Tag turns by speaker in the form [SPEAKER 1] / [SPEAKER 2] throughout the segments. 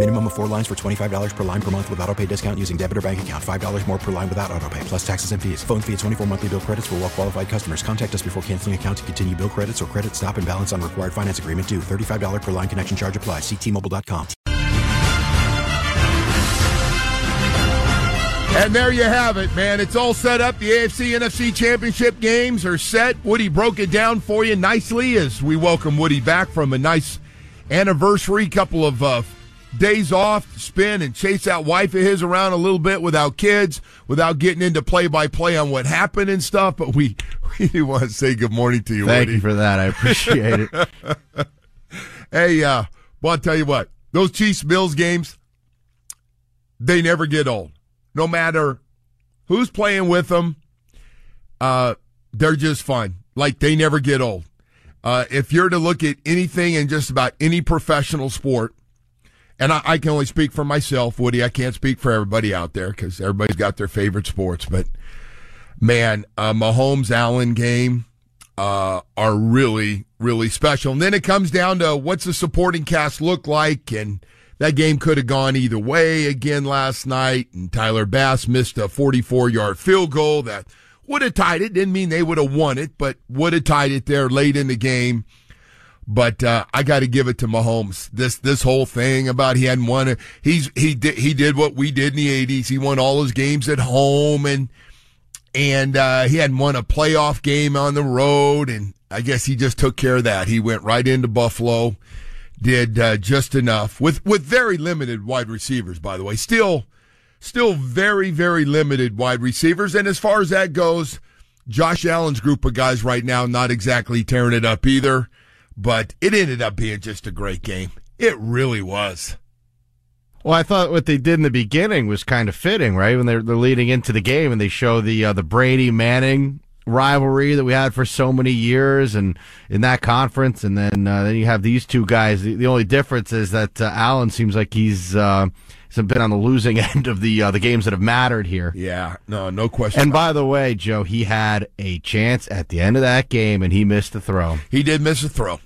[SPEAKER 1] Minimum of four lines for $25 per line per month with auto pay discount using debit or bank account. $5 more per line without auto pay, plus taxes and fees. Phone fee at 24 monthly bill credits for well qualified customers. Contact us before canceling account to continue bill credits or credit stop and balance on required finance agreement due. $35 per line connection charge applies. Ctmobile.com.
[SPEAKER 2] And there you have it, man. It's all set up. The AFC NFC championship games are set. Woody broke it down for you nicely as we welcome Woody back from a nice anniversary, couple of uh, days off to spend and chase that wife of his around a little bit without kids, without getting into play by play on what happened and stuff. But we, we want to say good morning to you,
[SPEAKER 3] Thank
[SPEAKER 2] Woody.
[SPEAKER 3] you for that. I appreciate it.
[SPEAKER 2] hey, uh, well, I'll tell you what, those Chiefs Bills games, they never get old. No matter who's playing with them, uh, they're just fun. Like they never get old. Uh, if you're to look at anything in just about any professional sport, and I, I can only speak for myself, Woody, I can't speak for everybody out there because everybody's got their favorite sports, but man, uh, Mahomes Allen game, uh, are really, really special. And then it comes down to what's the supporting cast look like. And that game could have gone either way again last night. And Tyler Bass missed a 44 yard field goal that would have tied it. Didn't mean they would have won it, but would have tied it there late in the game. But uh, I got to give it to Mahomes. This this whole thing about he hadn't won. He's he did he did what we did in the '80s. He won all his games at home, and and uh, he hadn't won a playoff game on the road. And I guess he just took care of that. He went right into Buffalo, did uh, just enough with with very limited wide receivers. By the way, still still very very limited wide receivers. And as far as that goes, Josh Allen's group of guys right now not exactly tearing it up either. But it ended up being just a great game. It really was.
[SPEAKER 3] Well, I thought what they did in the beginning was kind of fitting, right? When they're, they're leading into the game and they show the uh, the Brady Manning rivalry that we had for so many years, and in that conference, and then uh, then you have these two guys. The, the only difference is that uh, Allen seems like he's uh, he's been on the losing end of the uh, the games that have mattered here.
[SPEAKER 2] Yeah, no, no question.
[SPEAKER 3] And by the way, Joe, he had a chance at the end of that game, and he missed the throw.
[SPEAKER 2] He did miss a throw.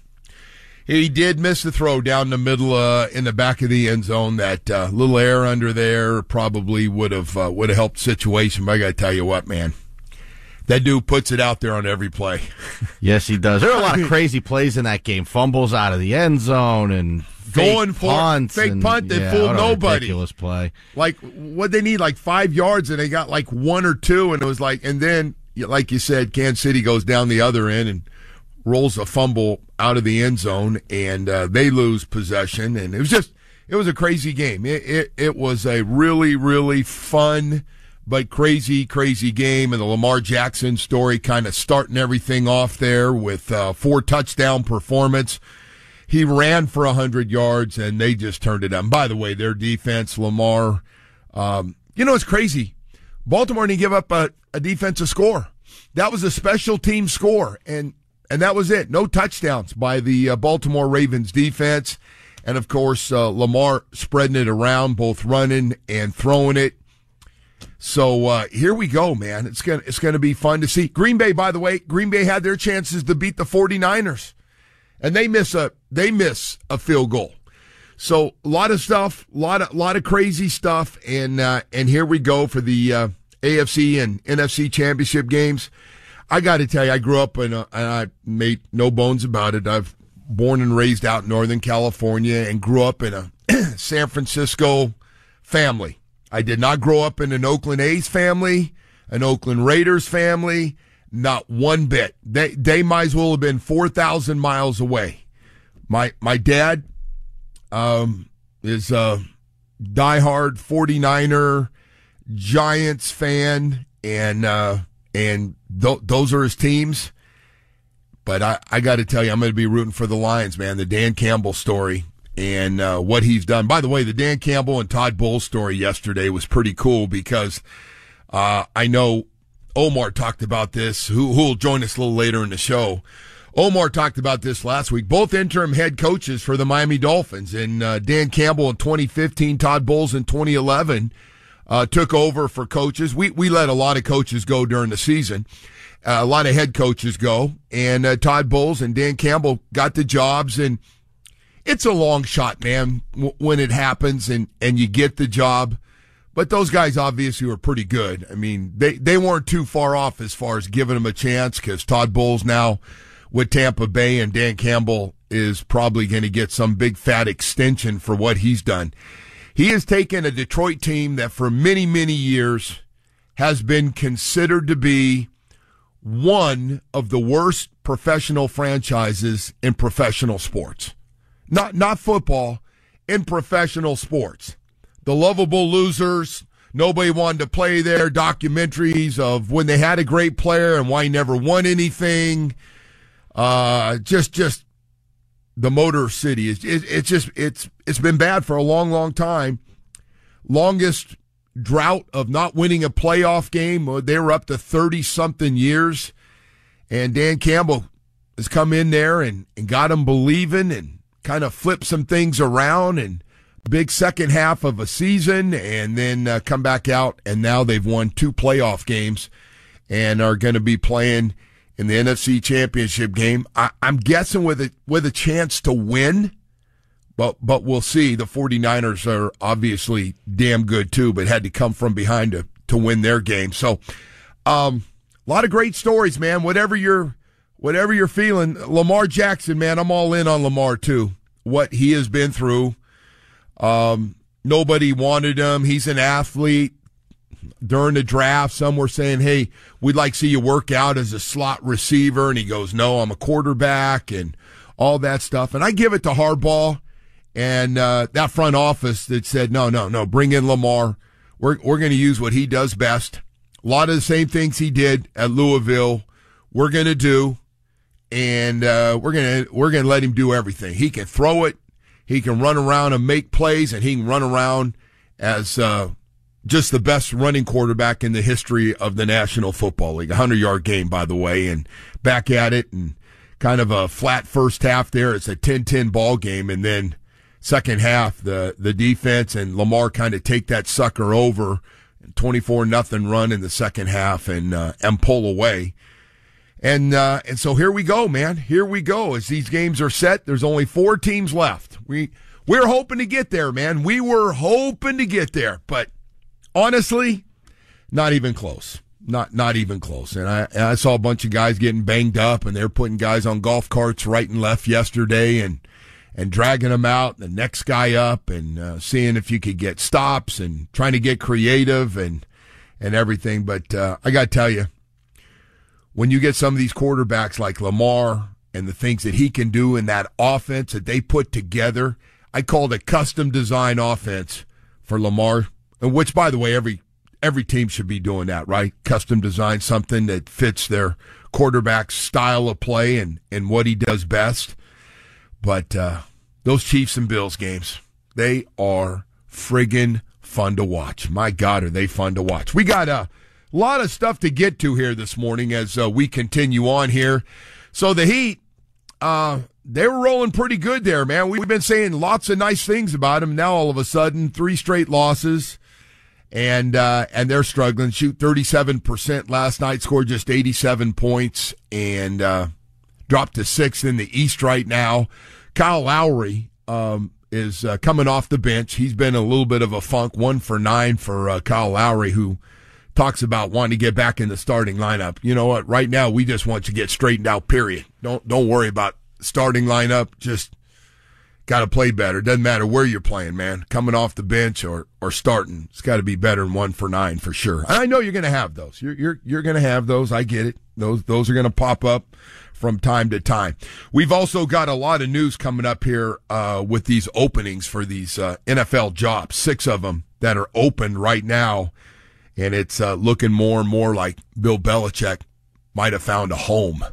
[SPEAKER 2] He did miss the throw down the middle, uh, in the back of the end zone. That uh, little air under there probably would have uh, would have helped the situation. But I got to tell you what, man, that dude puts it out there on every play.
[SPEAKER 3] Yes, he does. There are a lot of crazy plays in that game. Fumbles out of the end zone and
[SPEAKER 2] Going for
[SPEAKER 3] punts
[SPEAKER 2] Fake
[SPEAKER 3] and-
[SPEAKER 2] punt that
[SPEAKER 3] yeah,
[SPEAKER 2] fooled nobody.
[SPEAKER 3] Ridiculous play.
[SPEAKER 2] like what they need like five yards and they got like one or two and it was like and then like you said kansas city goes down the other end and rolls a fumble out of the end zone and uh, they lose possession and it was just it was a crazy game it, it, it was a really really fun but crazy crazy game and the lamar jackson story kind of starting everything off there with uh, four touchdown performance he ran for 100 yards and they just turned it on. By the way, their defense, Lamar, um, you know, it's crazy. Baltimore didn't give up a, a defensive score. That was a special team score. And, and that was it. No touchdowns by the uh, Baltimore Ravens defense. And of course, uh, Lamar spreading it around, both running and throwing it. So uh, here we go, man. It's gonna it's gonna be fun to see. Green Bay, by the way, Green Bay had their chances to beat the 49ers and they miss a they miss a field goal. So a lot of stuff, a lot of lot of crazy stuff, and uh, and here we go for the uh, AFC and NFC championship games. I got to tell you, I grew up in a, and I made no bones about it. I've born and raised out in Northern California and grew up in a San Francisco family. I did not grow up in an Oakland A's family, an Oakland Raiders family, not one bit. They they might as well have been four thousand miles away. My my dad, um, is a diehard 49er Giants fan, and uh, and th- those are his teams. But I, I got to tell you, I'm going to be rooting for the Lions, man. The Dan Campbell story and uh, what he's done. By the way, the Dan Campbell and Todd Bowles story yesterday was pretty cool because uh, I know Omar talked about this, who will join us a little later in the show. Omar talked about this last week. Both interim head coaches for the Miami Dolphins, and uh, Dan Campbell in 2015, Todd Bowles in 2011, uh, took over for coaches. We we let a lot of coaches go during the season. Uh, a lot of head coaches go, and uh, Todd Bowles and Dan Campbell got the jobs, and it's a long shot, man, w- when it happens and and you get the job. But those guys obviously were pretty good. I mean, they, they weren't too far off as far as giving them a chance because Todd Bowles now with Tampa Bay and Dan Campbell is probably going to get some big fat extension for what he's done. He has taken a Detroit team that for many, many years has been considered to be one of the worst professional franchises in professional sports. Not, not football, in professional sports the lovable losers. Nobody wanted to play there. Documentaries of when they had a great player and why he never won anything. Uh, just, just the Motor City. It's, it, it's just, it's, it's been bad for a long, long time. Longest drought of not winning a playoff game. Uh, they were up to 30 something years. And Dan Campbell has come in there and, and got them believing and kind of flipped some things around and, big second half of a season and then uh, come back out and now they've won two playoff games and are going to be playing in the NFC championship game. I, am guessing with a, with a chance to win, but, but we'll see. The 49ers are obviously damn good too, but had to come from behind to, to win their game. So, um, a lot of great stories, man. Whatever you're, whatever you're feeling, Lamar Jackson, man, I'm all in on Lamar too. What he has been through um, nobody wanted him. He's an athlete. During the draft, some were saying, "Hey, we'd like to see you work out as a slot receiver," and he goes, "No, I'm a quarterback," and all that stuff. And I give it to Harbaugh and uh, that front office that said, "No, no, no, bring in Lamar. We're we're going to use what he does best. A lot of the same things he did at Louisville. We're going to do." and uh, we're gonna we're gonna let him do everything. He can throw it, he can run around and make plays, and he can run around as uh, just the best running quarterback in the history of the National Football League. A hundred yard game, by the way, and back at it, and kind of a flat first half there. It's a 10-10 ball game, and then second half, the the defense and Lamar kind of take that sucker over. 24 nothing run in the second half and uh, and pull away. And uh, and so here we go, man. Here we go. As these games are set, there's only four teams left. We we're hoping to get there, man. We were hoping to get there, but honestly, not even close. Not not even close. And I and I saw a bunch of guys getting banged up, and they're putting guys on golf carts right and left yesterday, and and dragging them out, the next guy up, and uh, seeing if you could get stops, and trying to get creative, and and everything. But uh, I got to tell you when you get some of these quarterbacks like Lamar and the things that he can do in that offense that they put together, I call it a custom design offense for Lamar, and which, by the way, every every team should be doing that, right? Custom design something that fits their quarterback's style of play and and what he does best. But uh, those Chiefs and Bills games, they are friggin' fun to watch. My God, are they fun to watch? We got a. Lot of stuff to get to here this morning as uh, we continue on here. So the Heat, uh, they were rolling pretty good there, man. We've been saying lots of nice things about them. Now all of a sudden, three straight losses, and uh, and they're struggling. Shoot thirty seven percent last night, scored just eighty seven points, and uh, dropped to sixth in the East right now. Kyle Lowry um, is uh, coming off the bench. He's been a little bit of a funk, one for nine for uh, Kyle Lowry, who talks about wanting to get back in the starting lineup. You know what? Right now, we just want to get straightened out. Period. Don't don't worry about starting lineup. Just got to play better. Doesn't matter where you're playing, man. Coming off the bench or or starting, it's got to be better than one for nine for sure. I know you're going to have those. You're you're you're going to have those. I get it. Those those are going to pop up from time to time. We've also got a lot of news coming up here uh, with these openings for these uh, NFL jobs, six of them that are open right now. And it's uh, looking more and more like Bill Belichick might have found a home.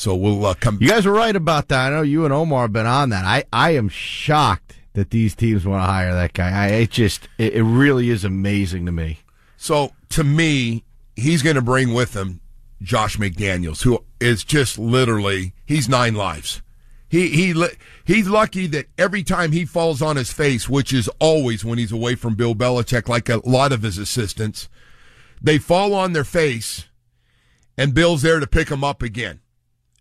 [SPEAKER 2] So we'll uh, come.
[SPEAKER 3] You guys were right about that. I know you and Omar have been on that. I, I am shocked that these teams want to hire that guy. I, it just, it, it really is amazing to me.
[SPEAKER 2] So to me, he's going to bring with him Josh McDaniels, who is just literally he's nine lives. He he he's lucky that every time he falls on his face, which is always when he's away from Bill Belichick, like a lot of his assistants, they fall on their face, and Bill's there to pick them up again.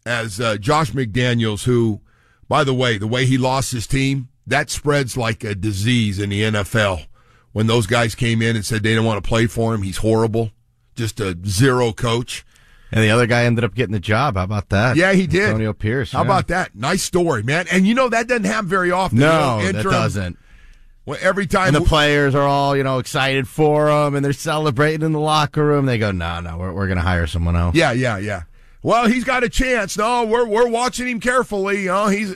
[SPEAKER 2] As uh, Josh McDaniels, who, by the way, the way he lost his team, that spreads like a disease in the NFL. When those guys came in and said they didn't want to play for him, he's horrible, just a zero coach.
[SPEAKER 3] And the other guy ended up getting the job. How about that?
[SPEAKER 2] Yeah, he did.
[SPEAKER 3] Antonio Pierce.
[SPEAKER 2] How
[SPEAKER 3] yeah.
[SPEAKER 2] about that? Nice story, man. And you know that doesn't happen very often.
[SPEAKER 3] No,
[SPEAKER 2] you know,
[SPEAKER 3] that doesn't.
[SPEAKER 2] Well, every time
[SPEAKER 3] and the players are all you know excited for him, and they're celebrating in the locker room. They go, "No, no, we're we're going to hire someone else."
[SPEAKER 2] Yeah, yeah, yeah. Well, he's got a chance. No, we're we're watching him carefully. He's.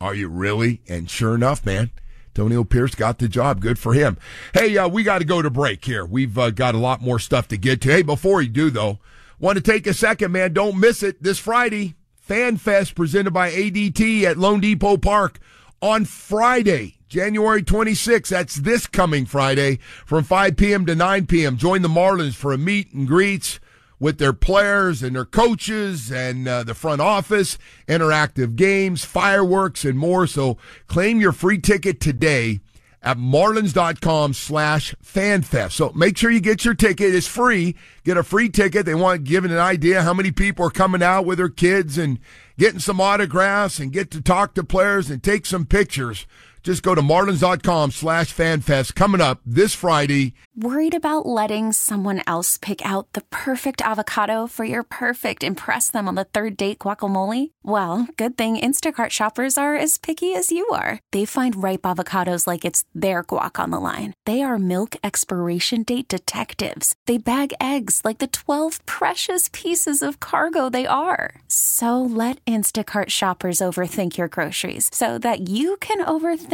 [SPEAKER 2] Are you really? And sure enough, man. Antonio Pierce got the job. Good for him. Hey, uh, we got to go to break here. We've uh, got a lot more stuff to get to. Hey, before you do though, Want to take a second, man. Don't miss it this Friday. Fan Fest presented by ADT at loanDepot Park on Friday, January 26th. That's this coming Friday from 5 p.m. to 9 p.m. Join the Marlins for a meet and greets with their players and their coaches and uh, the front office, interactive games, fireworks, and more. So claim your free ticket today at marlins.com slash fanfest. So make sure you get your ticket. It's free. Get a free ticket. They want given an idea how many people are coming out with their kids and getting some autographs and get to talk to players and take some pictures. Just go to marlins.com slash fanfest coming up this Friday.
[SPEAKER 4] Worried about letting someone else pick out the perfect avocado for your perfect impress them on the third date guacamole? Well, good thing Instacart shoppers are as picky as you are. They find ripe avocados like it's their guac on the line. They are milk expiration date detectives. They bag eggs like the 12 precious pieces of cargo they are. So let Instacart shoppers overthink your groceries so that you can overthink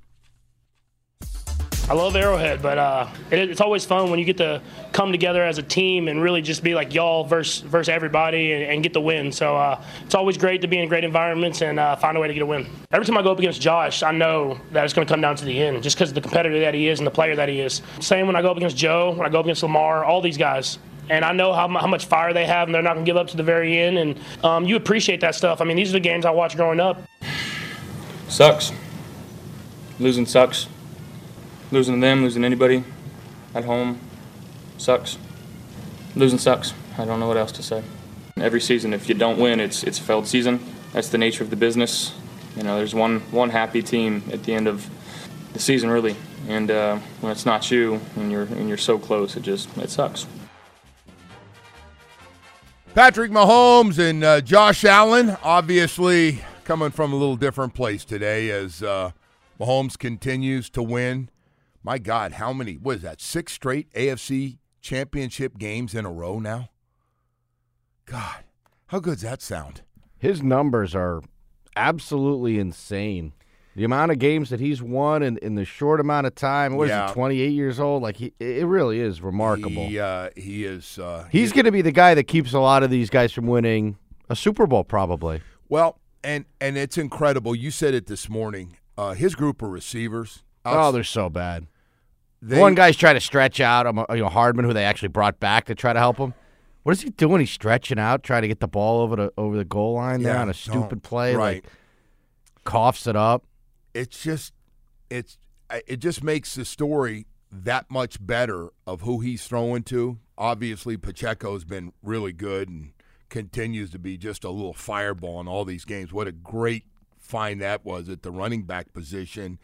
[SPEAKER 5] I love Arrowhead, but uh, it, it's always fun when you get to come together as a team and really just be like y'all versus versus everybody and, and get the win. So uh, it's always great to be in great environments and uh, find a way to get a win. Every time I go up against Josh, I know that it's going to come down to the end, just because of the competitor that he is and the player that he is. Same when I go up against Joe, when I go up against Lamar, all these guys and I know how, how, much fire they have, and they're not going to give up to the very end. And um, you appreciate that stuff. I mean, these are the games I watched growing up.
[SPEAKER 6] Sucks. Losing sucks. Losing them, losing anybody at home sucks. Losing sucks. I don't know what else to say. Every season, if you don't win, it's it's a failed season. That's the nature of the business. You know, there's one one happy team at the end of the season, really, and uh, when it's not you and you're and you're so close, it just it sucks.
[SPEAKER 2] Patrick Mahomes and uh, Josh Allen, obviously coming from a little different place today as uh, Mahomes continues to win. My God, how many? What is that? Six straight AFC championship games in a row now? God, how good's that sound?
[SPEAKER 3] His numbers are absolutely insane. The amount of games that he's won in, in the short amount of time. What is
[SPEAKER 2] Yeah.
[SPEAKER 3] he? Twenty eight years old. Like he, it really is remarkable.
[SPEAKER 2] He, uh, he is. Uh,
[SPEAKER 3] He's going to be the guy that keeps a lot of these guys from winning a Super Bowl, probably.
[SPEAKER 2] Well, and and it's incredible. You said it this morning. Uh, his group of receivers.
[SPEAKER 3] Oh, they're so bad.
[SPEAKER 2] They-
[SPEAKER 3] One guy's trying to stretch out. um, You know, Hardman, who they actually brought back to try to help him. What is he doing? He's stretching out, trying to get the ball over the over the goal line there
[SPEAKER 2] Yeah,
[SPEAKER 3] on a stupid play.
[SPEAKER 2] right.
[SPEAKER 3] Like coughs it up.
[SPEAKER 2] it's just it's it just makes the story that much better of who he's throwing to. Obviously, Pacheco's been really good and continues to be just a little fireball in all these games. What a great find that was at the running back position.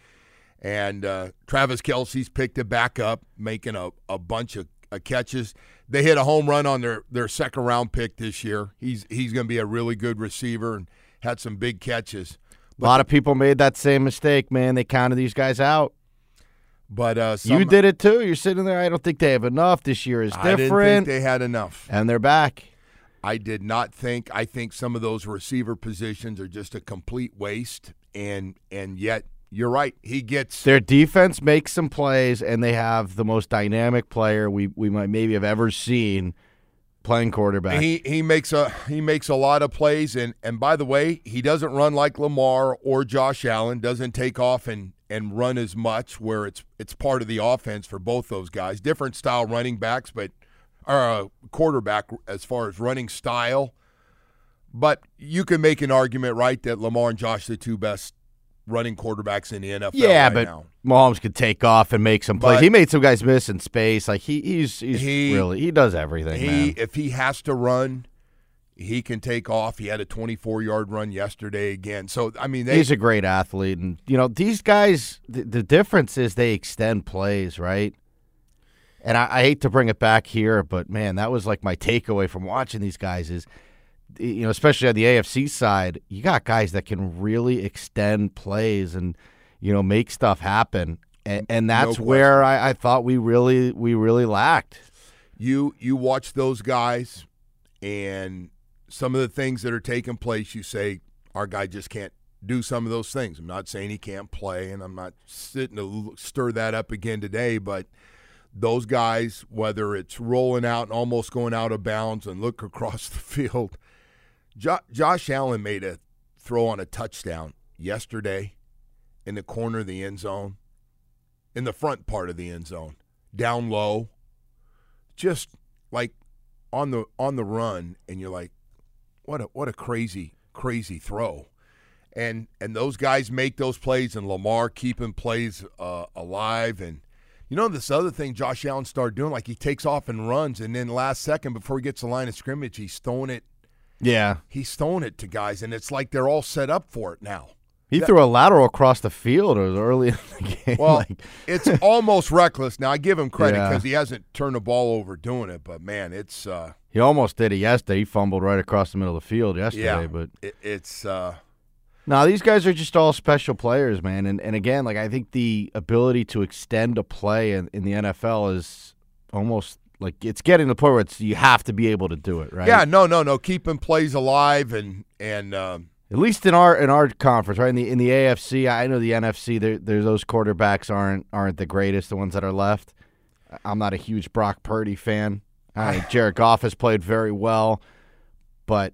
[SPEAKER 2] And uh, Travis Kelce's picked it back up, making a, a bunch of, of catches. They hit a home run on their, their second round pick this year. He's he's going to be a really good receiver and had some big catches.
[SPEAKER 3] A lot of people made that same mistake, man. They counted these guys out.
[SPEAKER 2] But uh,
[SPEAKER 3] you did it too. You're sitting there. I don't think they have enough. This year is
[SPEAKER 2] I
[SPEAKER 3] different.
[SPEAKER 2] didn't think they had enough.
[SPEAKER 3] and they're back.
[SPEAKER 2] I did not think. I think some of those receiver positions are just a complete waste, and and yet you're right. He gets
[SPEAKER 3] Their defense makes some plays, and they have the most dynamic player we, we might maybe have ever seen playing quarterback.
[SPEAKER 2] he he makes a he makes a lot of plays, and and by the way, he doesn't run like Lamar or Josh Allen. Doesn't take off and and run as much, where it's it's part of the offense for both those guys. Different style running backs, but or uh, quarterback as far as running style. But you can make an argument, right, that Lamar and Josh are the two best running quarterbacks in the NFL.
[SPEAKER 3] yeah,
[SPEAKER 2] right
[SPEAKER 3] but
[SPEAKER 2] now.
[SPEAKER 3] Mahomes could take off and make some plays.
[SPEAKER 2] But-
[SPEAKER 3] he made some guys miss in space. Like he, he's he's
[SPEAKER 2] He-
[SPEAKER 3] really he does everything,
[SPEAKER 2] he
[SPEAKER 3] man.
[SPEAKER 2] if he has to run, he can take off. He had a 24 yard run yesterday again. So I mean, they
[SPEAKER 3] He's a great athlete, and you know these guys. The, the difference is they extend plays, right? And I, I hate to bring it back here, but man, that was like my takeaway from watching these guys is, you know, especially on the AFC side, you got guys that can really extend plays and you know make stuff happen, and, and that's
[SPEAKER 2] question.
[SPEAKER 3] where I, I thought we really we really lacked.
[SPEAKER 2] you you watch those guys and some of the things that are taking place. You say our guy just can't do some of those things. I'm not saying he can't play, and I'm not sitting to stir that up again today, but. Those guys, whether it's rolling out and almost going out of bounds and look across the field, Jo- Josh Allen made a throw on a touchdown yesterday in the corner of the end zone, in the front part of the end zone, down low, just like on the on the run, and you're like, what a what a crazy crazy throw, and and those guys make those plays, and Lamar keeping plays uh, alive, and you know this other thing Josh Allen started doing, like he takes off and runs, and then last second before he gets the line of scrimmage, he's throwing it
[SPEAKER 3] Yeah,
[SPEAKER 2] he's throwing it to guys, and it's like they're all set up for it now.
[SPEAKER 3] he
[SPEAKER 2] Yeah.
[SPEAKER 3] threw a lateral across the field early in the game.
[SPEAKER 2] Well,
[SPEAKER 3] like,
[SPEAKER 2] it's almost reckless. Now I give him credit
[SPEAKER 3] Yeah.
[SPEAKER 2] because he hasn't turned the ball over doing it, but man, it's uh,
[SPEAKER 3] He almost did it yesterday. He fumbled right across the middle of the field yesterday.
[SPEAKER 2] yeah,
[SPEAKER 3] But
[SPEAKER 2] it, it's uh,
[SPEAKER 3] no, these guys are just all special players, man. And and again, like I think the ability to extend a play in, in the NFL is almost like it's getting to the point where it's you have to be able to do it, right?
[SPEAKER 2] yeah, no, no, no, keeping plays alive and and um,
[SPEAKER 3] At least in our in our conference, right? In the in the AFC, I know the NFC. There, there's those quarterbacks aren't aren't the greatest. The ones that are left. I'm not a huge Brock Purdy fan. I think Jared Goff has played very well, but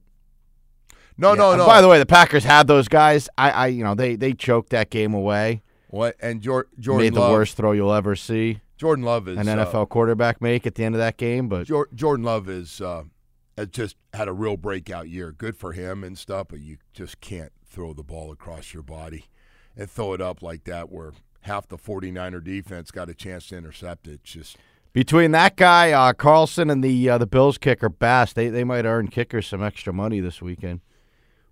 [SPEAKER 2] no,
[SPEAKER 3] Yeah,
[SPEAKER 2] no,
[SPEAKER 3] and
[SPEAKER 2] no.
[SPEAKER 3] By the way, the Packers had those guys. I, I you know, they they choked that game away.
[SPEAKER 2] what and Jor- Jordan
[SPEAKER 3] Made the
[SPEAKER 2] Love,
[SPEAKER 3] worst throw you'll ever see
[SPEAKER 2] Jordan Love is
[SPEAKER 3] an
[SPEAKER 2] uh,
[SPEAKER 3] NFL quarterback make at the end of that game. But
[SPEAKER 2] Jor- Jordan Love is uh, has just had a real breakout year. Good for him and stuff, but you just can't throw the ball across your body and throw it up like that where half the 49er defense got a chance to intercept it. Just
[SPEAKER 3] between that guy uh, Carlson and the uh, the Bills kicker Bass, they they might earn kickers some extra money this weekend.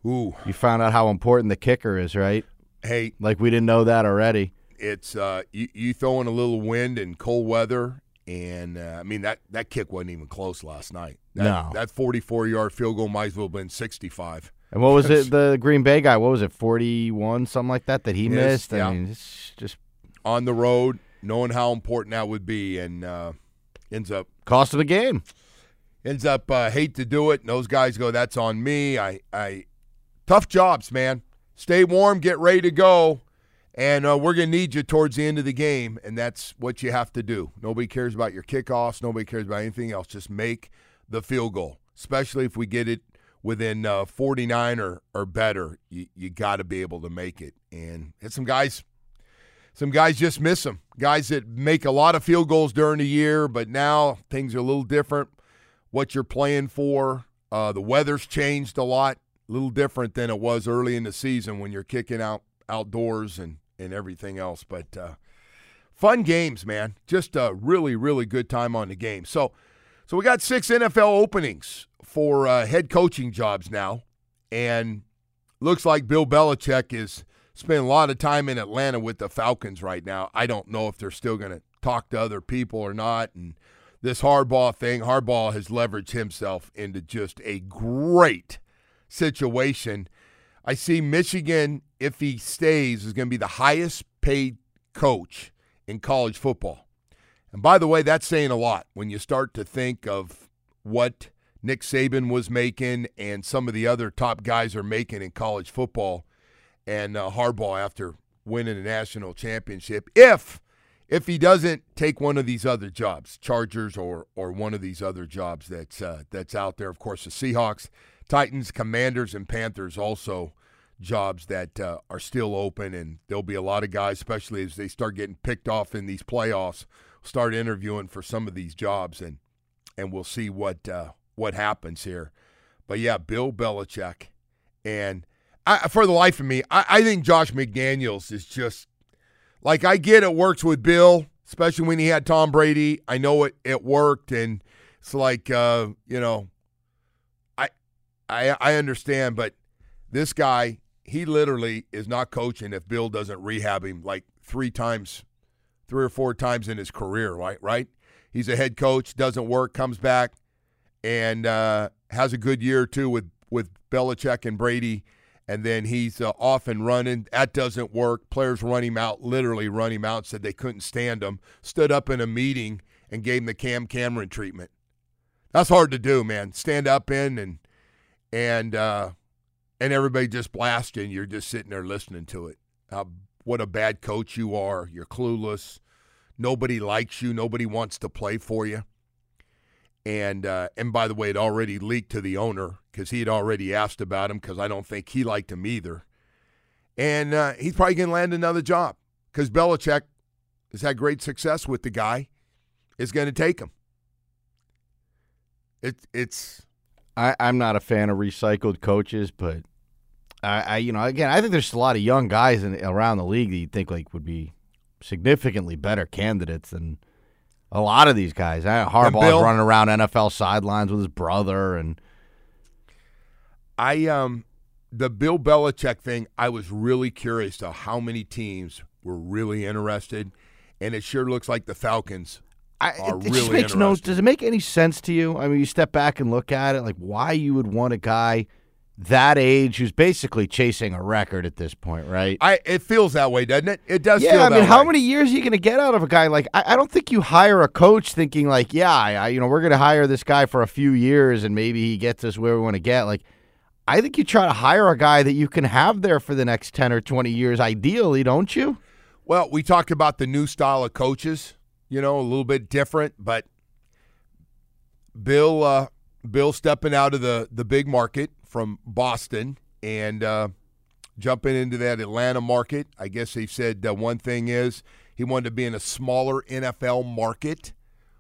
[SPEAKER 2] Ooh.
[SPEAKER 3] You found out how important the kicker is, right?
[SPEAKER 2] Hey,
[SPEAKER 3] Like we didn't know that already.
[SPEAKER 2] It's uh, you, you throw in a little wind and cold weather, and uh, I mean that that kick wasn't even close last night. That,
[SPEAKER 3] No.
[SPEAKER 2] that forty-four yard field goal might as well have been sixty-five.
[SPEAKER 3] And what was it? The Green Bay guy. What was it? Forty-one, something like that, that he
[SPEAKER 2] Yes,
[SPEAKER 3] missed.
[SPEAKER 2] yeah.
[SPEAKER 3] I mean, it's just
[SPEAKER 2] on the road, knowing how important that would be, and uh, ends up
[SPEAKER 3] cost of the game.
[SPEAKER 2] ends up uh, hate to do it. And those guys go, "That's on me." I, I, tough jobs, man. Stay warm, get ready to go, and uh, we're gonna need you towards the end of the game, and that's what you have to do. Nobody cares about your kickoffs. Nobody cares about anything else. Just make the field goal, especially if we get it within uh, 49 or or better. You you got to be able to make it, and it's some guys some guys just miss them. Guys that make a lot of field goals during the year, but now things are a little different. What you're playing for, uh, the weather's changed a lot, a little different than it was early in the season when you're kicking out outdoors and and everything else. But uh, fun games, man. Just a really really good time on the game. So so we got six NFL openings for uh, head coaching jobs now, and looks like Bill Belichick is spending a lot of time in Atlanta with the Falcons right now. I don't know if they're still going to talk to other people or not. And this Harbaugh thing, Harbaugh has leveraged himself into just a great situation. I see Michigan, if he stays, is going to be the highest paid coach in college football. And by the way, that's saying a lot when you start to think of what Nick Saban was making and some of the other top guys are making in college football and uh, Harbaugh after winning a national championship. If if he doesn't take one of these other jobs, Chargers or or one of these other jobs that's uh, that's out there, of course, the Seahawks, Titans, Commanders, and Panthers also jobs that uh, are still open, and there'll be a lot of guys, especially as they start getting picked off in these playoffs, start interviewing for some of these jobs, and and we'll see what uh, what happens here. But yeah, Bill Belichick, and I, for the life of me, I, I think Josh McDaniels is just like I get it works with Bill, especially when he had Tom Brady. I know it it worked, and it's like uh, you know, I I understand, but this guy he literally is not coaching if Bill doesn't rehab him like three times, three or four times in his career, right? Right? He's a head coach, doesn't work, comes back, and uh, has a good year or two with with Belichick and Brady, and then he's uh, off and running. That doesn't work. Players run him out, literally run him out. Said they couldn't stand him. Stood up in a meeting and gave him the Cam Cameron treatment. That's hard to do, man. Stand up in and and uh, and everybody just blasting. You're just sitting there listening to it. What a bad coach you are. You're clueless. Nobody likes you. Nobody wants to play for you. And uh, and by the way, it already leaked to the owner because he had already asked about him because I don't think he liked him either. And uh, he's probably going to land another job because Belichick has had great success with the guy. Is going to take him. It, it's
[SPEAKER 3] I, I'm not a fan of recycled coaches, but I, I, you know, again, I think there's a lot of young guys in, around the league that you think like would be significantly better candidates than a lot of these guys. I, Harbaugh's running around NFL sidelines with his brother, and
[SPEAKER 2] I um the Bill Belichick thing. I was really curious to how many teams were really interested, and it sure looks like the Falcons
[SPEAKER 3] I,
[SPEAKER 2] are
[SPEAKER 3] it, it
[SPEAKER 2] really
[SPEAKER 3] makes no. Does it make any sense to you? I mean, you step back and look at it, like why you would want a guy that age who's basically chasing a record at this point, right?
[SPEAKER 2] I it feels that way, doesn't it? It does.
[SPEAKER 3] yeah,
[SPEAKER 2] feel
[SPEAKER 3] I mean, how
[SPEAKER 2] way.
[SPEAKER 3] many years are you going to get out of a guy like? I, I don't think you hire a coach thinking like, yeah, I, I- you know, we're going to hire this guy for a few years and maybe he gets us where we want to get. Like, I think you try to hire a guy that you can have there for the next ten or twenty years, ideally, don't you?
[SPEAKER 2] Well, we talked about the new style of coaches. You know, a little bit different, but Bill, uh, Bill stepping out of the the big market from Boston and uh, jumping into that Atlanta market. I guess they said uh, one thing is he wanted to be in a smaller NFL market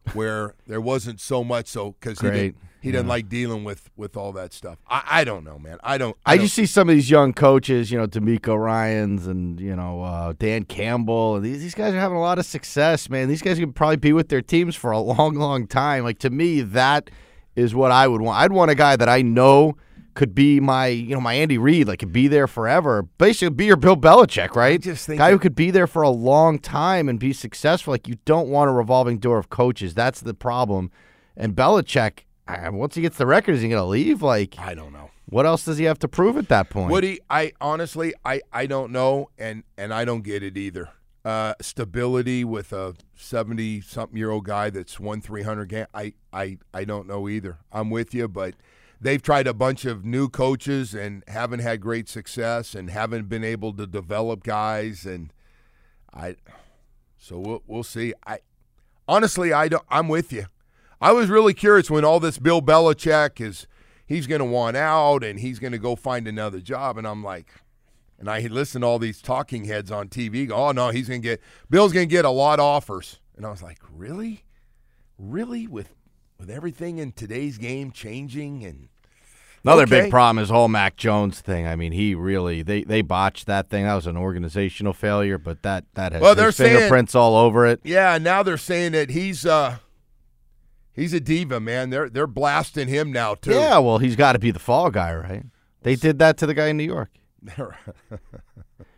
[SPEAKER 2] where there wasn't so much. So because he didn't, he doesn't like dealing with with all that stuff. I, I don't know, man. I don't.
[SPEAKER 3] I
[SPEAKER 2] don't-
[SPEAKER 3] just see some of these young coaches, you know, DeMeco Ryans and you know uh, Dan Campbell. and These these guys are having a lot of success, man. These guys could probably be with their teams for a long, long time. Like to me, that is what I would want. I'd want a guy that I know could be my, you know, my Andy Reid, like could be there forever. Basically, be your Bill Belichick, right?
[SPEAKER 2] just think
[SPEAKER 3] guy who could be there for a long time and be successful. Like you don't want a revolving door of coaches. That's the problem. And Belichick, once he gets the record, is he going to leave? Like
[SPEAKER 2] I don't know.
[SPEAKER 3] What else does he have to prove at that point?
[SPEAKER 2] Woody, I honestly, I, I don't know, and and I don't get it either. Uh, stability with a seventy something year old guy that's won three hundred game. I, I I don't know either. I'm with you, but they've tried a bunch of new coaches and haven't had great success and haven't been able to develop guys and I. So we'll we'll see. I honestly, I don't. I'm with you. I was really curious when all this Bill Belichick is he's going to want out and he's going to go find another job, and I'm like, and I listened to all these talking heads on TV. Go, oh no, he's going to get Bill's going to get a lot of offers, and I was like, really, really with with everything in today's game changing and
[SPEAKER 3] Another
[SPEAKER 2] Okay.
[SPEAKER 3] big problem is the whole Mac Jones thing. I mean, he really they they botched that thing. That was an organizational failure, but that that has
[SPEAKER 2] Well, they're saying-
[SPEAKER 3] fingerprints all over it.
[SPEAKER 2] Yeah, now they're saying that he's uh he's a diva, man. They're they're blasting him now too.
[SPEAKER 3] Yeah, well, he's got to be the fall guy, right? They did that to the guy in New York.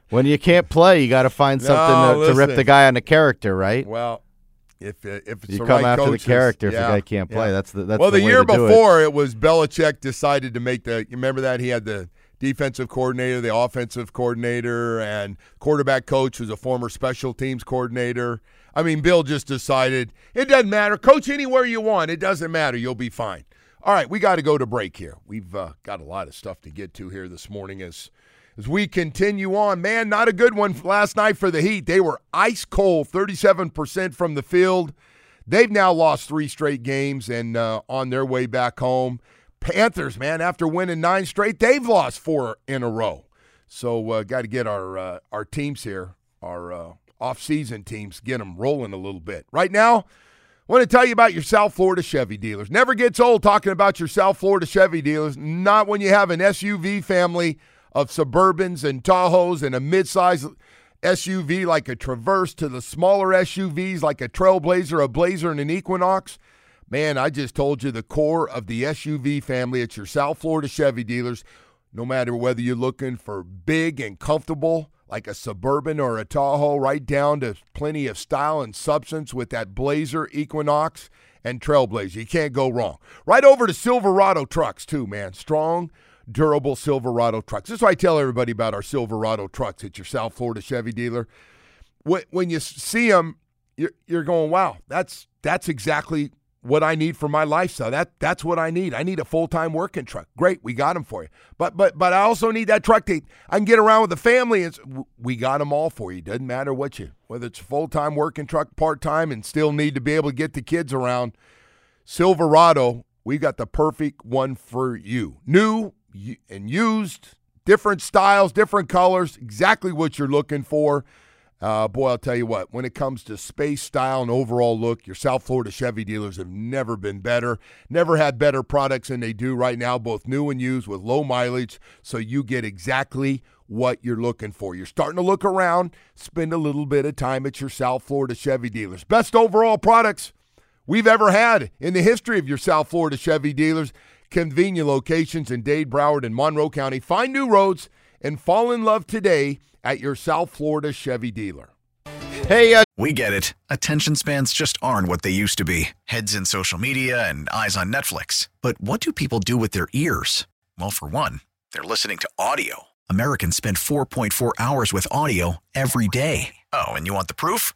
[SPEAKER 3] When you can't play, you got to find
[SPEAKER 2] No,
[SPEAKER 3] something to, to rip the guy on the character, right?
[SPEAKER 2] Well, if uh, if it's
[SPEAKER 3] You
[SPEAKER 2] the
[SPEAKER 3] come
[SPEAKER 2] right
[SPEAKER 3] after the
[SPEAKER 2] coaches,
[SPEAKER 3] character if the guy can't play.
[SPEAKER 2] yeah.
[SPEAKER 3] That's the- that's
[SPEAKER 2] well,
[SPEAKER 3] the
[SPEAKER 2] the,
[SPEAKER 3] way
[SPEAKER 2] year
[SPEAKER 3] to do it.
[SPEAKER 2] before it. was Belichick decided to make the. You remember that he had the defensive coordinator, the offensive coordinator, and quarterback coach was a former special teams coordinator. I mean, Bill just decided it doesn't matter. Coach anywhere you want. It doesn't matter. You'll be fine. All right, we got to go to break here. We've uh, got a lot of stuff to get to here this morning as as we continue on. Man, not a good one last night for the Heat. They were ice cold, 37% from the field. They've now lost three straight games and uh, on their way back home. Panthers, man, after winning nine straight, they've lost four in a row. So uh, got to get our uh, our teams here, our uh, off-season teams, get them rolling a little bit. Right now, I want to tell you about your South Florida Chevy dealers. Never gets old talking about your South Florida Chevy dealers. Not when you have an SUV family of Suburbans and Tahoes and a midsize SUV like a Traverse to the smaller SUVs like a Trailblazer, a Blazer, and an Equinox. Man, I just told you the core of the SUV family. It's your South Florida Chevy dealers. No matter whether you're looking for big and comfortable, like a Suburban or a Tahoe, right down to plenty of style and substance with that Blazer, Equinox, and Trailblazer. You can't go wrong. Right over to Silverado trucks, too, man. Strong, durable Silverado trucks. This is what I tell everybody about our Silverado trucks at your South Florida Chevy dealer. When, when you see them, you're, you're going, wow, that's that's exactly what I need for my lifestyle. That that's what I need. I need a full time working truck. Great, we got them for you. But but but I also need that truck that I can get around with the family. We got them all for you. Doesn't matter what you whether it's full time working truck, part time, and still need to be able to get the kids around. Silverado, we got the perfect one for you. New and used, different styles, different colors, exactly what you're looking for. Uh, boy, I'll tell you what, when it comes to space, style, and overall look, your South Florida Chevy dealers have never been better, never had better products than they do right now, both new and used with low mileage, so you get exactly what you're looking for. You're starting to look around, spend a little bit of time at your South Florida Chevy dealers. Best overall products we've ever had in the history of your South Florida Chevy dealers. Convenient locations in Dade, Broward, and Monroe County. Find new roads and fall in love today at your South Florida Chevy dealer.
[SPEAKER 3] Hey, uh,
[SPEAKER 7] We get it. Attention spans just aren't what they used to be heads in social media and eyes on Netflix. But what do people do with their ears? Well, for one, they're listening to audio. Americans spend 4.4 hours with audio every day. Oh, and you want the proof?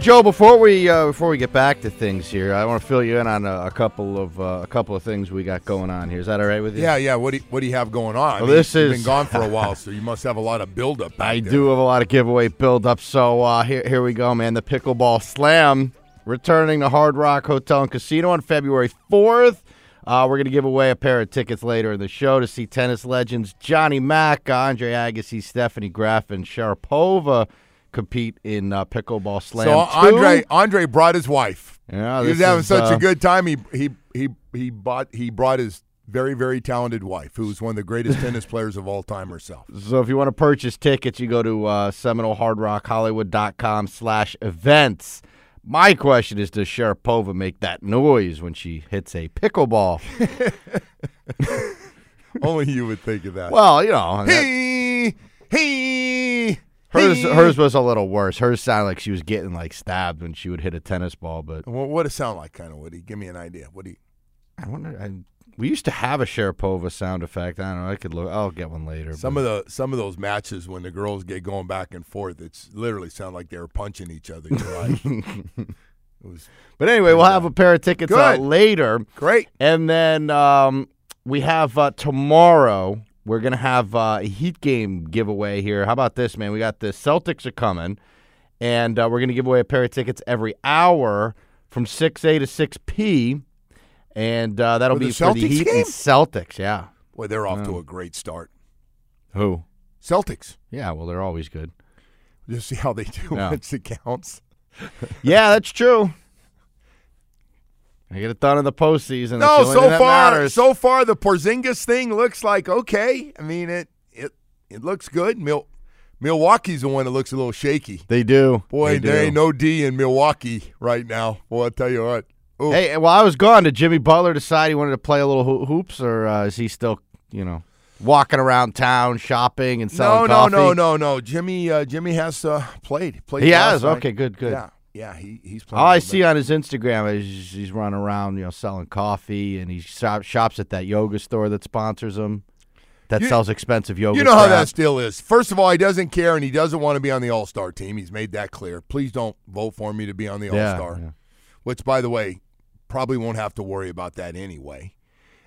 [SPEAKER 3] Joe, before we uh, before we get back to things here, I want to fill you in on a, a couple of uh, a couple of things we got going on here. Is that all right with you?
[SPEAKER 2] Yeah, yeah. What do you, what do you have going on? I mean,
[SPEAKER 3] this
[SPEAKER 2] you've
[SPEAKER 3] is-
[SPEAKER 2] been gone for a while, so you must have a lot of buildup.
[SPEAKER 3] I
[SPEAKER 2] there.
[SPEAKER 3] do have a lot of giveaway build-up. So uh, here, here we go, man. The Pickleball Slam returning to Hard Rock Hotel and Casino on February 4th. Uh, we're going to give away a pair of tickets later in the show to see tennis legends Johnny Mac, Andre Agassi, Stefanie Graf, and Sharapova compete in uh, Pickleball Slam.
[SPEAKER 2] So
[SPEAKER 3] 2.
[SPEAKER 2] Andre Andre brought his wife.
[SPEAKER 3] Yeah,
[SPEAKER 2] he was having
[SPEAKER 3] is,
[SPEAKER 2] such
[SPEAKER 3] uh,
[SPEAKER 2] a good time. He he he he bought he brought his very, very talented wife, who's one of the greatest tennis players of all time herself.
[SPEAKER 3] So if you want to purchase tickets, you go to uh, SeminoleHardRockHollywood.com slash events. My question is, does Sharapova make that noise when she hits a pickleball?
[SPEAKER 2] Only you would think of that.
[SPEAKER 3] well, you know. that-
[SPEAKER 2] Hey, hey,
[SPEAKER 3] hers, hers was a little worse. Hers sounded like she was getting like stabbed when she would hit a tennis ball. But
[SPEAKER 2] What what it sound like, kind of Woody? Give me an idea. What do you?
[SPEAKER 3] I wonder. I, we used to have a Sharapova sound effect. I don't know. I could look. I'll get one later.
[SPEAKER 2] Some
[SPEAKER 3] but-
[SPEAKER 2] of the some of those matches when the girls get going back and forth, it's literally sound like they were punching each other. Was
[SPEAKER 3] But anyway, we'll have a pair of tickets out later.
[SPEAKER 2] great.
[SPEAKER 3] And then um, we have uh, tomorrow. We're gonna have uh, a Heat game giveaway here. How about this, man? We got the Celtics are coming, and uh, we're gonna give away a pair of tickets every hour from six a to six p, and uh, that'll
[SPEAKER 2] For
[SPEAKER 3] be
[SPEAKER 2] the
[SPEAKER 3] for the
[SPEAKER 2] Celtics
[SPEAKER 3] Heat
[SPEAKER 2] game?
[SPEAKER 3] and Celtics. Yeah.
[SPEAKER 2] Boy, they're off to a great start.
[SPEAKER 3] Who?
[SPEAKER 2] Celtics.
[SPEAKER 3] Yeah. Well, they're always good.
[SPEAKER 2] Just see how they do
[SPEAKER 3] Yeah.
[SPEAKER 2] once it counts.
[SPEAKER 3] yeah, that's true. I get it done in the postseason.
[SPEAKER 2] No,
[SPEAKER 3] the
[SPEAKER 2] so far,
[SPEAKER 3] matters.
[SPEAKER 2] so far the Porzingis thing looks like okay. I mean, it it it looks good. Mil- Milwaukee's the one that looks a little shaky.
[SPEAKER 3] they do.
[SPEAKER 2] Boy,
[SPEAKER 3] They
[SPEAKER 2] there
[SPEAKER 3] do.
[SPEAKER 2] ain't no D in Milwaukee right now. Boy, I tell you what. Ooh.
[SPEAKER 3] Hey, while I was gone, did Jimmy Butler decide he wanted to play a little ho- hoops, or uh, is he still, you know, walking around town shopping and selling
[SPEAKER 2] no,
[SPEAKER 3] coffee?
[SPEAKER 2] no, no, no. Jimmy, uh, Jimmy has uh, played. Played.
[SPEAKER 3] He has?
[SPEAKER 2] night.
[SPEAKER 3] Okay, good, good.
[SPEAKER 2] Yeah, yeah. He he's playing.
[SPEAKER 3] All I see
[SPEAKER 2] bit.
[SPEAKER 3] on his Instagram is he's running around, you know, selling coffee, and he shop, shops at that yoga store that sponsors him, that
[SPEAKER 2] You-
[SPEAKER 3] sells expensive yoga.
[SPEAKER 2] You know how that still is. First of all, he doesn't care and he doesn't want to be on the All Star team. He's made that clear. Please don't vote for me to be on the All
[SPEAKER 3] Yeah,
[SPEAKER 2] Star.
[SPEAKER 3] yeah.
[SPEAKER 2] Which, by the way, probably won't have to worry about that anyway.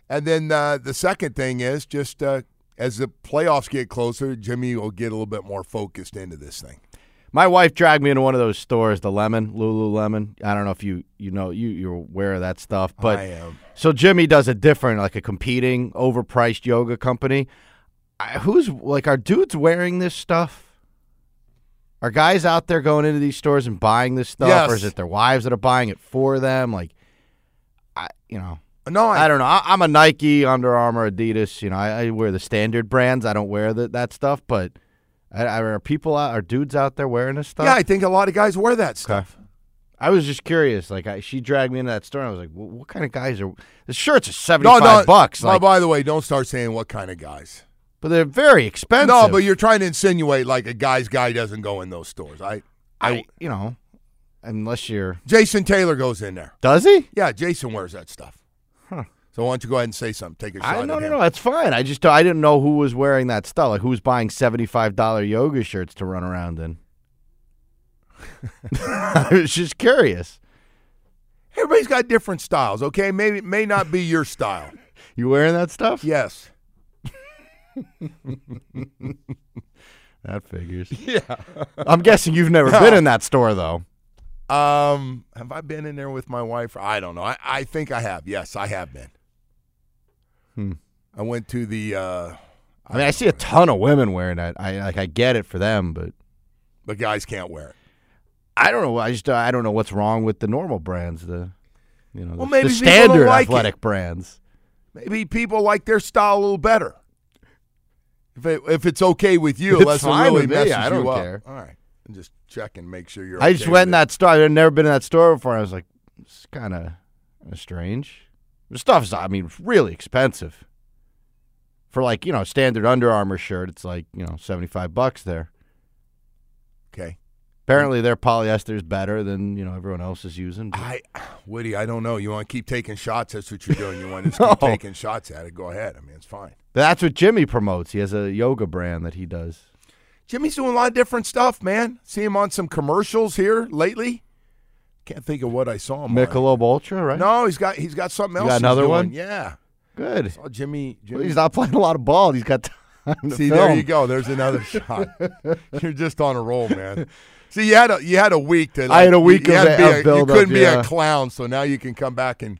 [SPEAKER 2] And then uh, the second thing is just uh, as the playoffs get closer, Jimmy will get a little bit more focused into this thing.
[SPEAKER 3] My wife dragged me into one of those stores, the Lemon, Lululemon. I don't know if you you know you you're aware of that stuff, but
[SPEAKER 2] I am.
[SPEAKER 3] so Jimmy does a different, like a competing, overpriced yoga company. I, who's like, are dudes wearing this stuff? Are guys out there going into these stores and buying this stuff, or is it their wives that are buying it for them? Like, I you know.
[SPEAKER 2] No, I,
[SPEAKER 3] I don't know. I, I'm a Nike, Under Armour, Adidas. You know, I, I wear the standard brands. I don't wear the, that stuff. But are people out, are dudes out there wearing this stuff?
[SPEAKER 2] yeah, I think a lot of guys wear that stuff.
[SPEAKER 3] I was just curious. Like, I, she dragged me into that store. And I was like, well, "What kind of guys are the shirts are
[SPEAKER 2] No,
[SPEAKER 3] seventy-five
[SPEAKER 2] no,
[SPEAKER 3] bucks?
[SPEAKER 2] no,
[SPEAKER 3] Like,
[SPEAKER 2] by the way, don't start saying what kind of guys.
[SPEAKER 3] but they're very expensive.
[SPEAKER 2] No, but you're trying to insinuate like a guy's guy doesn't go in those stores. I,
[SPEAKER 3] I, you know, unless you're
[SPEAKER 2] Jason Taylor goes in there.
[SPEAKER 3] does he?
[SPEAKER 2] Yeah, Jason wears that stuff. So why don't you go ahead and say something? Take a shot
[SPEAKER 3] I no no no. That's fine. I just I didn't know who was wearing that stuff. Like who's buying seventy-five dollar yoga shirts to run around in. I was just curious.
[SPEAKER 2] Everybody's got different styles. Okay, maybe it may not be your style.
[SPEAKER 3] You wearing that stuff?
[SPEAKER 2] Yes.
[SPEAKER 3] That figures.
[SPEAKER 2] Yeah.
[SPEAKER 3] I'm guessing you've never been in that store though.
[SPEAKER 2] Um, have I been in there with my wife? I don't know. I, I think I have. Yes, I have been.
[SPEAKER 3] Hmm.
[SPEAKER 2] I went to the. Uh,
[SPEAKER 3] I mean, I see a ton of women wearing that. I like I get it for them, but
[SPEAKER 2] but guys can't wear it.
[SPEAKER 3] I don't know. I just I don't know what's wrong with the normal brands. The you know
[SPEAKER 2] Well,
[SPEAKER 3] the,
[SPEAKER 2] maybe
[SPEAKER 3] the
[SPEAKER 2] people
[SPEAKER 3] standard
[SPEAKER 2] like
[SPEAKER 3] athletic
[SPEAKER 2] it.
[SPEAKER 3] brands.
[SPEAKER 2] Maybe people like their style a little better. If it, if it's okay with you,
[SPEAKER 3] It's
[SPEAKER 2] unless it
[SPEAKER 3] fine
[SPEAKER 2] really
[SPEAKER 3] with me.
[SPEAKER 2] messes
[SPEAKER 3] I don't
[SPEAKER 2] you up.
[SPEAKER 3] care.
[SPEAKER 2] All right, and just checking, make sure you're.
[SPEAKER 3] I just went in
[SPEAKER 2] it.
[SPEAKER 3] that store. I'd never been in that store before. I was like, it's kind of strange. The stuff's I mean really expensive. For like you know standard Under Armour shirt, it's like you know seventy five bucks there.
[SPEAKER 2] Okay.
[SPEAKER 3] Apparently, their polyester is better than you know everyone else is using. but-
[SPEAKER 2] I, Woody, I don't know. You want to keep taking shots? That's what you're doing. You want to just
[SPEAKER 3] No.
[SPEAKER 2] keep taking shots at it? Go ahead. I mean, it's fine.
[SPEAKER 3] That's what Jimmy promotes. He has a yoga brand that he does.
[SPEAKER 2] Jimmy's doing a lot of different stuff, man. See him on some commercials here lately. Can't think of what I saw him. on.
[SPEAKER 3] Michelob Ultra, right?
[SPEAKER 2] No, he's got he's got something
[SPEAKER 3] You
[SPEAKER 2] else.
[SPEAKER 3] got
[SPEAKER 2] he's
[SPEAKER 3] another one?
[SPEAKER 2] Yeah.
[SPEAKER 3] Good.
[SPEAKER 2] Saw Jimmy.
[SPEAKER 3] Well, he's not playing a lot of ball. He's got time
[SPEAKER 2] See, there you go. There's another shot. You're just on a roll, man. See, you had a you had a week to.
[SPEAKER 3] I had a week
[SPEAKER 2] you, you
[SPEAKER 3] of
[SPEAKER 2] to
[SPEAKER 3] a- of
[SPEAKER 2] you couldn't be
[SPEAKER 3] yeah.
[SPEAKER 2] a clown, so now you can come back and,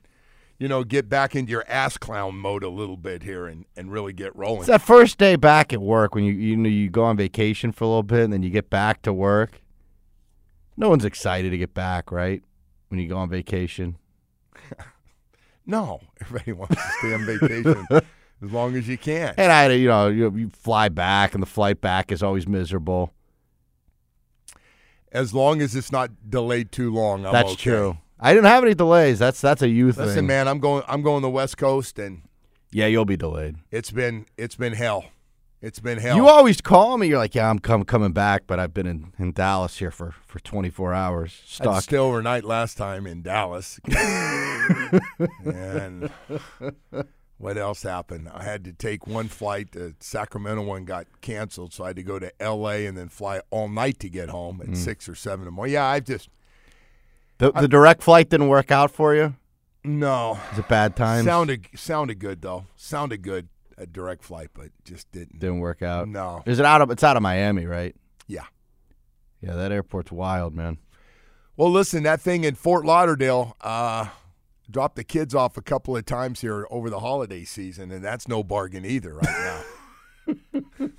[SPEAKER 2] you know, get back into your ass clown mode a little bit here and, and really get rolling.
[SPEAKER 3] It's that first day back at work when you you know you go on vacation for a little bit and then you get back to work. No one's excited to get back, right? When you go on vacation.
[SPEAKER 2] No, everybody wants to stay on vacation as long as you can.
[SPEAKER 3] And I, you know, you, you fly back, and the flight back is always miserable.
[SPEAKER 2] As long as it's not delayed too long, I'm
[SPEAKER 3] That's
[SPEAKER 2] okay.
[SPEAKER 3] true. I didn't have any delays. That's that's a youth
[SPEAKER 2] Listen,
[SPEAKER 3] thing.
[SPEAKER 2] man, I'm going. I'm going the West Coast, and
[SPEAKER 3] Yeah, you'll be delayed.
[SPEAKER 2] it's been it's been hell. It's been hell.
[SPEAKER 3] You always call me. You're like, yeah, I'm com- coming back, but I've been in, in Dallas here for, for 24 hours
[SPEAKER 2] I'd
[SPEAKER 3] stuck.
[SPEAKER 2] stay overnight last time in Dallas. and what else happened? I had to take one flight. The Sacramento one got canceled, so I had to go to L.A. and then fly all night to get home at
[SPEAKER 3] Mm.
[SPEAKER 2] six or seven in the morning. Yeah, I've just
[SPEAKER 3] the, the direct flight didn't work out for you.
[SPEAKER 2] no.
[SPEAKER 3] Is it bad times?
[SPEAKER 2] Sounded sounded good though. Sounded good a direct flight, but just didn't.
[SPEAKER 3] didn't work out.
[SPEAKER 2] No.
[SPEAKER 3] Is it out of? It's out of Miami, right?
[SPEAKER 2] Yeah.
[SPEAKER 3] Yeah, that airport's wild, man.
[SPEAKER 2] Well, listen, that thing in Fort Lauderdale uh, dropped the kids off a couple of times here over the holiday season, and that's no bargain either right now.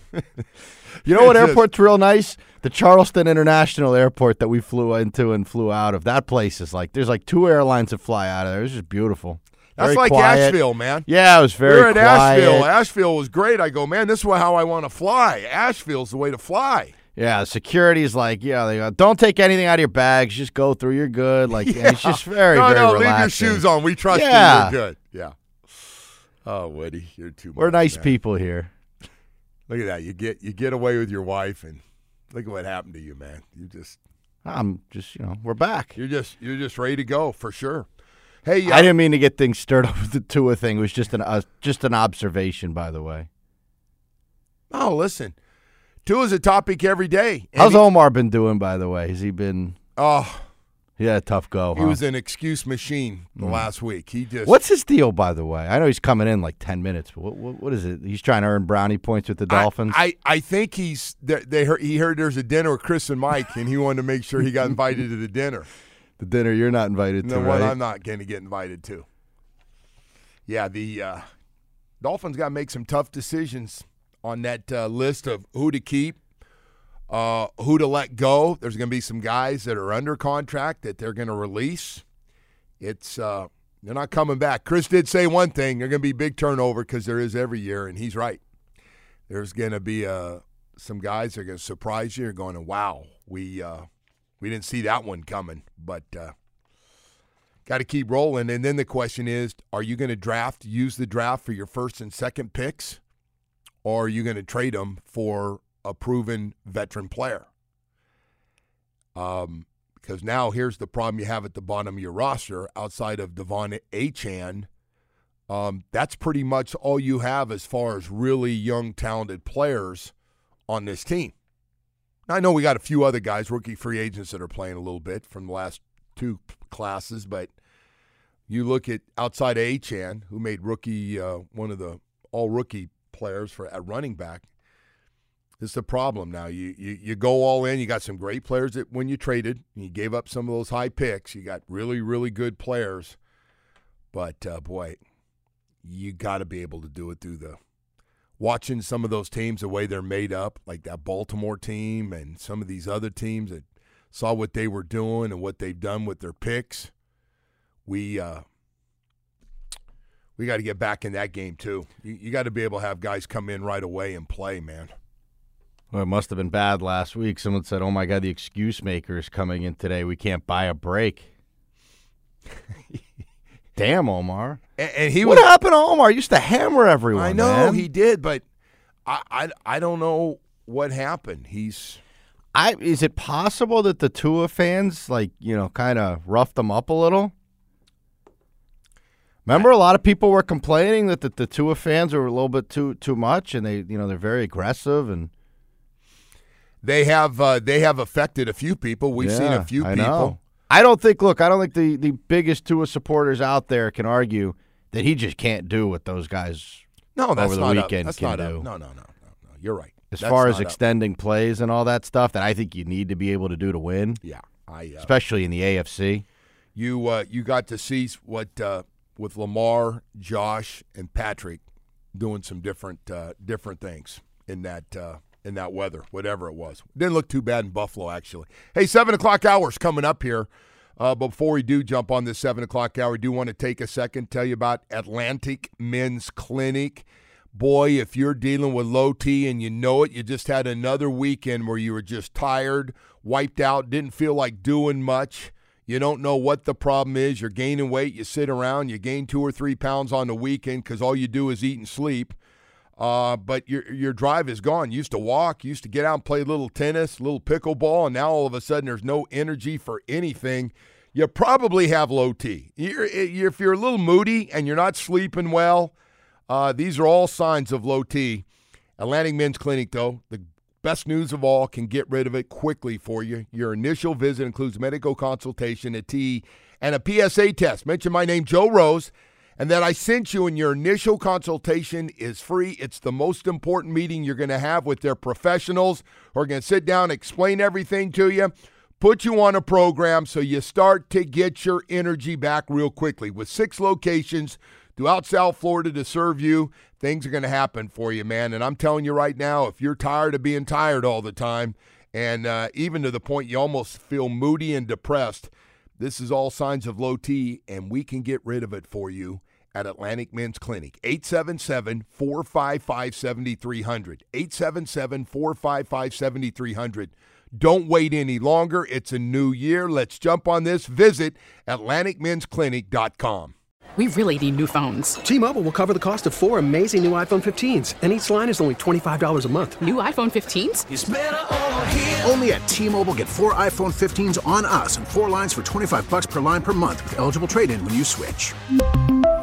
[SPEAKER 3] You know what
[SPEAKER 2] just-
[SPEAKER 3] airport's real nice? The Charleston International Airport that we flew into and flew out of. That place is like there's like two airlines that fly out of there. It's just beautiful.
[SPEAKER 2] That's
[SPEAKER 3] Very
[SPEAKER 2] like
[SPEAKER 3] quiet.
[SPEAKER 2] Asheville, man.
[SPEAKER 3] Yeah, it was very
[SPEAKER 2] we were at
[SPEAKER 3] quiet.
[SPEAKER 2] Asheville. Asheville was great. I go, man, this is how I want to fly. Asheville's the way to fly.
[SPEAKER 3] Yeah, security is like, yeah, they go, don't take anything out of your bags. Just go through. You're good. Like, and it's just very,
[SPEAKER 2] no,
[SPEAKER 3] very
[SPEAKER 2] no, leave your shoes on. We trust
[SPEAKER 3] Yeah.
[SPEAKER 2] you. You're good. Yeah. Oh, Woody, you're too.
[SPEAKER 3] We're
[SPEAKER 2] much,
[SPEAKER 3] nice
[SPEAKER 2] man.
[SPEAKER 3] people here.
[SPEAKER 2] Look at that. You get you get away with your wife, and look at what happened to you, man. You just
[SPEAKER 3] I'm just, you know, we're back.
[SPEAKER 2] you're just you're just ready to go for sure. Hey, uh,
[SPEAKER 3] I didn't mean to get things stirred up with the Tua thing. It was just an uh, just an observation, by the way.
[SPEAKER 2] Oh, listen. Is a topic every day.
[SPEAKER 3] How's
[SPEAKER 2] he-
[SPEAKER 3] Omar been doing, by the way? Has he been?
[SPEAKER 2] Oh,
[SPEAKER 3] He had a tough go.
[SPEAKER 2] he
[SPEAKER 3] huh?
[SPEAKER 2] was an excuse machine the
[SPEAKER 3] Mm.
[SPEAKER 2] last week. He just
[SPEAKER 3] What's his deal, by the way? I know he's coming in like ten minutes. But what, what, what is it? He's trying to earn brownie points with the Dolphins.
[SPEAKER 2] I, I think he's they, they heard he heard there's a dinner with Chris and Mike, and he wanted to make sure he got invited to the dinner.
[SPEAKER 3] The dinner you're not invited
[SPEAKER 2] The
[SPEAKER 3] to,
[SPEAKER 2] one
[SPEAKER 3] right?
[SPEAKER 2] I'm not going to get invited to. Yeah, the uh, Dolphins got to make some tough decisions on that uh, list of who to keep, uh, who to let go. There's going to be some guys that are under contract that they're going to release. It's uh, they're not coming back. Chris did say one thing: they're going to be big turnover because there is every year, and he's right. There's going to be uh, some guys that are going to surprise you. You're going, "Wow, we uh, we didn't see that one coming," but. Uh, Got to keep rolling. And then the question is are you going to draft, use the draft for your first and second picks, or are you going to trade them for a proven veteran player? Um, because now here's the problem you have at the bottom of your roster outside of De'Von Achane. Um, that's pretty much all you have as far as really young, talented players on this team. I know we got a few other guys, rookie free agents, that are playing a little bit from the last two classes, but you look at outside Achane, who made rookie uh, one of the all rookie players for at running back. It's the problem now. You, you you go all in. You got some great players that when you traded, you gave up some of those high picks. You got really really good players, but uh, boy, you got to be able to do it through the watching some of those teams the way they're made up, like that Baltimore team and some of these other teams that saw what they were doing and what they've done with their picks. We uh, we got to get back in that game too. You, you got to be able to have guys come in right away and play, man.
[SPEAKER 3] Well, it must have been bad last week. Someone said, "Oh my God, the excuse maker is coming in today. We can't buy a break." Damn, Omar.
[SPEAKER 2] And, and he
[SPEAKER 3] what
[SPEAKER 2] was.
[SPEAKER 3] happened to Omar? He used to hammer everyone.
[SPEAKER 2] I know
[SPEAKER 3] man.
[SPEAKER 2] he did, but I, I I don't know what happened. He's
[SPEAKER 3] I is it possible that the Tua fans like you know kind of roughed them up a little? Remember, a lot of people were complaining that the, the Tua fans were a little bit too too much, and they you know they're very aggressive and
[SPEAKER 2] they have uh, they have affected a few people. We've seen a few
[SPEAKER 3] I
[SPEAKER 2] people.
[SPEAKER 3] know. I don't think. Look, I don't think the the biggest Tua supporters out there can argue that he just can't do what those guys
[SPEAKER 2] No, that's
[SPEAKER 3] over the
[SPEAKER 2] not
[SPEAKER 3] weekend
[SPEAKER 2] up. That's
[SPEAKER 3] can
[SPEAKER 2] not
[SPEAKER 3] do.
[SPEAKER 2] up. No, no, no, no, no. You're right.
[SPEAKER 3] As
[SPEAKER 2] That's
[SPEAKER 3] far as
[SPEAKER 2] up.
[SPEAKER 3] extending plays and all that stuff, that I think you need to be able to do to win.
[SPEAKER 2] Yeah, I uh,
[SPEAKER 3] especially in the AFC.
[SPEAKER 2] you uh, you got to see what uh, with Lamar, Josh, and Patrick doing some different uh, different things in that uh, in that weather, whatever it was. Didn't look too bad in Buffalo actually. Hey, seven o'clock hours coming up here. Uh, before we do jump on this 7 o'clock hour, I do want to take a second tell you about Atlantic Men's Clinic. Boy, if you're dealing with low T and you know it, you just had another weekend where you were just tired, wiped out, didn't feel like doing much. You don't know what the problem is. You're gaining weight. You sit around. You gain two or three pounds on the weekend because all you do is eat and sleep. Uh, but your your drive is gone. You used to walk. Used to get out and play a little tennis, a little pickleball, and now all of a sudden there's no energy for anything. You probably have low T. You're, if you're a little moody and you're not sleeping well, uh, these are all signs of low T. Atlantic Men's Clinic, though, the best news of all, can get rid of it quickly for you. Your initial visit includes medical consultation, a T, and a PSA test. Mention my name, Joe Rose, and that I sent you, and your initial consultation is free. It's the most important meeting you're going to have with their professionals who are going to sit down, explain everything to you put you on a program so you start to get your energy back real quickly. With six locations throughout South Florida to serve you, things are going to happen for you, man. And I'm telling you right now, if you're tired of being tired all the time, and uh, even to the point you almost feel moody and depressed, this is all signs of low T, and we can get rid of it for you at Atlantic Men's Clinic. 877 455 7300. 877 455 7300. Don't wait any longer. It's a new year. Let's jump on this. Visit AtlanticMen'sClinic.com.
[SPEAKER 8] We really need new phones.
[SPEAKER 9] T-Mobile will cover the cost of four amazing new iPhone 15s, and each line is only $25 a month.
[SPEAKER 8] New iPhone 15s?
[SPEAKER 10] Only at T-Mobile get four iPhone 15s on us and four lines for 25 bucks per line per month with eligible trade-in when you switch.